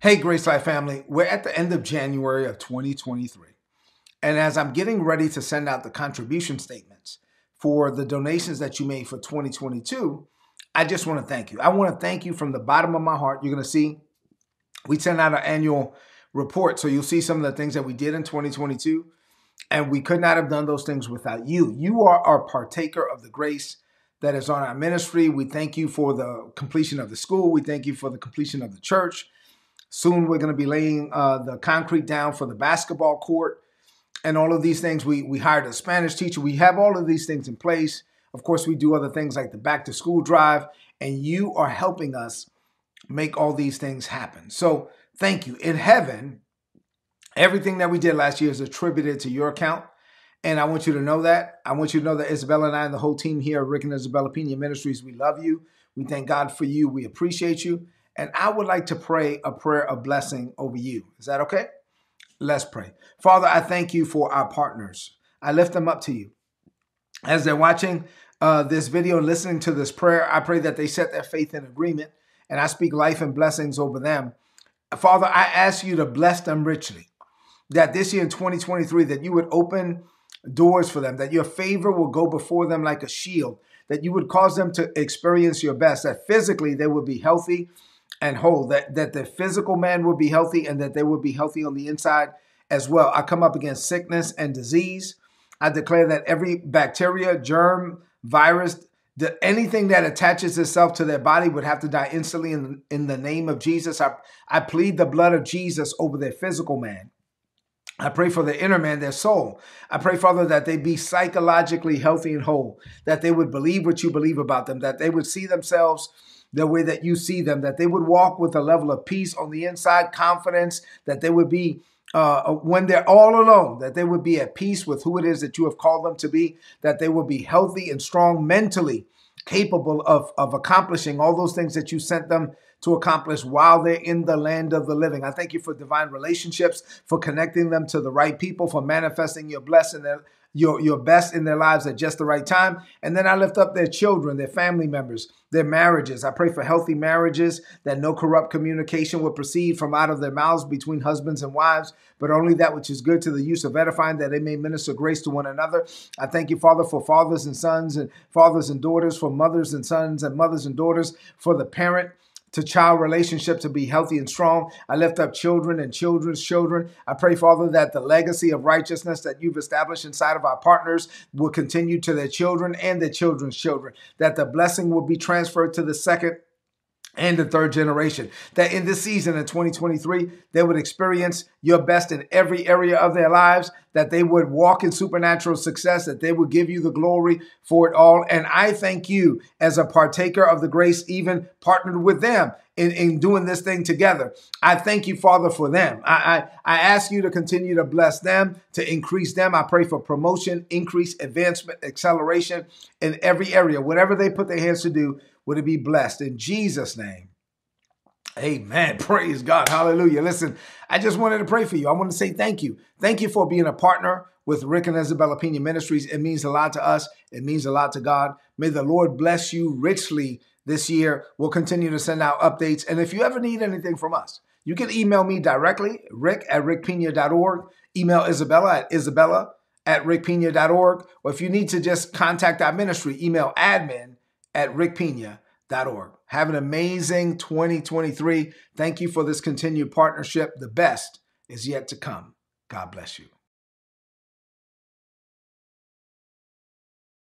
Hey, Grace Life family, we're at the end of January of 2023. And as I'm getting ready to send out the contribution statements for the donations that you made for 2022, I just want to thank you. I want to thank you from the bottom of my heart. You're going to see we send out an annual report. So you'll see some of the things that we did in 2022. And we could not have done those things without you. You are our partaker of the grace that is on our ministry. We thank you for the completion of the school. We thank you for the completion of the church. Soon we're going to be laying uh, the concrete down for the basketball court and all of these things. We, we hired a Spanish teacher. We have all of these things in place. Of course, we do other things like the back to school drive, and you are helping us make all these things happen. So thank you. In heaven, everything that we did last year is attributed to your account. And I want you to know that. I want you to know that Isabella and I and the whole team here at Rick and Isabella Pina Ministries, we love you. We thank God for you. We appreciate you. And I would like to pray a prayer of blessing over you. Is that okay? Let's pray. Father, I thank you for our partners. I lift them up to you. As they're watching uh, this video and listening to this prayer, I pray that they set their faith in agreement and I speak life and blessings over them. Father, I ask you to bless them richly. That this year in 2023, that you would open doors for them, that your favor will go before them like a shield, that you would cause them to experience your best, that physically they would be healthy, and whole, that, that the physical man would be healthy and that they would be healthy on the inside as well. I come up against sickness and disease. I declare that every bacteria, germ, virus, the, anything that attaches itself to their body would have to die instantly in, in the name of Jesus. I, I plead the blood of Jesus over their physical man. I pray for the inner man, their soul. I pray, Father, that they be psychologically healthy and whole, that they would believe what you believe about them, that they would see themselves the way that you see them, that they would walk with a level of peace on the inside, confidence, that they would be, uh, uh, when they're all alone, that they would be at peace with who it is that you have called them to be, that they would be healthy and strong mentally, capable of, of accomplishing all those things that you sent them to accomplish while they're in the land of the living. I thank you for divine relationships, for connecting them to the right people, for manifesting your blessing your, your best in their lives at just the right time. And then I lift up their children, their family members, their marriages. I pray for healthy marriages, that no corrupt communication will proceed from out of their mouths between husbands and wives, but only that which is good to the use of edifying, that they may minister grace to one another. I thank you, Father, for fathers and sons and fathers and daughters, for mothers and sons and mothers and daughters, for the parent to child relationship to be healthy and strong. I lift up children and children's children. I pray, Father, that the legacy of righteousness that you've established inside of our partners will continue to their children and their children's children, that the blessing will be transferred to the second and the third generation. That in this season in 2023, they would experience your best in every area of their lives, that they would walk in supernatural success, that they would give you the glory for it all. And I thank you as a partaker of the grace, even partnered with them in, in doing this thing together. I thank you, Father, for them. I, I, I ask you to continue to bless them, to increase them. I pray for promotion, increase, advancement, acceleration in every area. Whatever they put their hands to do, would it be blessed in Jesus' name? Amen. Praise God. Hallelujah. Listen, I just wanted to pray for you. I want to say thank you. Thank you for being a partner with Rick and Isabella Pina Ministries. It means a lot to us. It means a lot to God. May the Lord bless you richly this year. We'll continue to send out updates. And if you ever need anything from us, you can email me directly, rick at rickpina.org. Email Isabella at isabella at rickpina.org. Or if you need to just contact our ministry, email admin at rickpina.org. Have an amazing 2023. Thank you for this continued partnership. The best is yet to come. God bless you.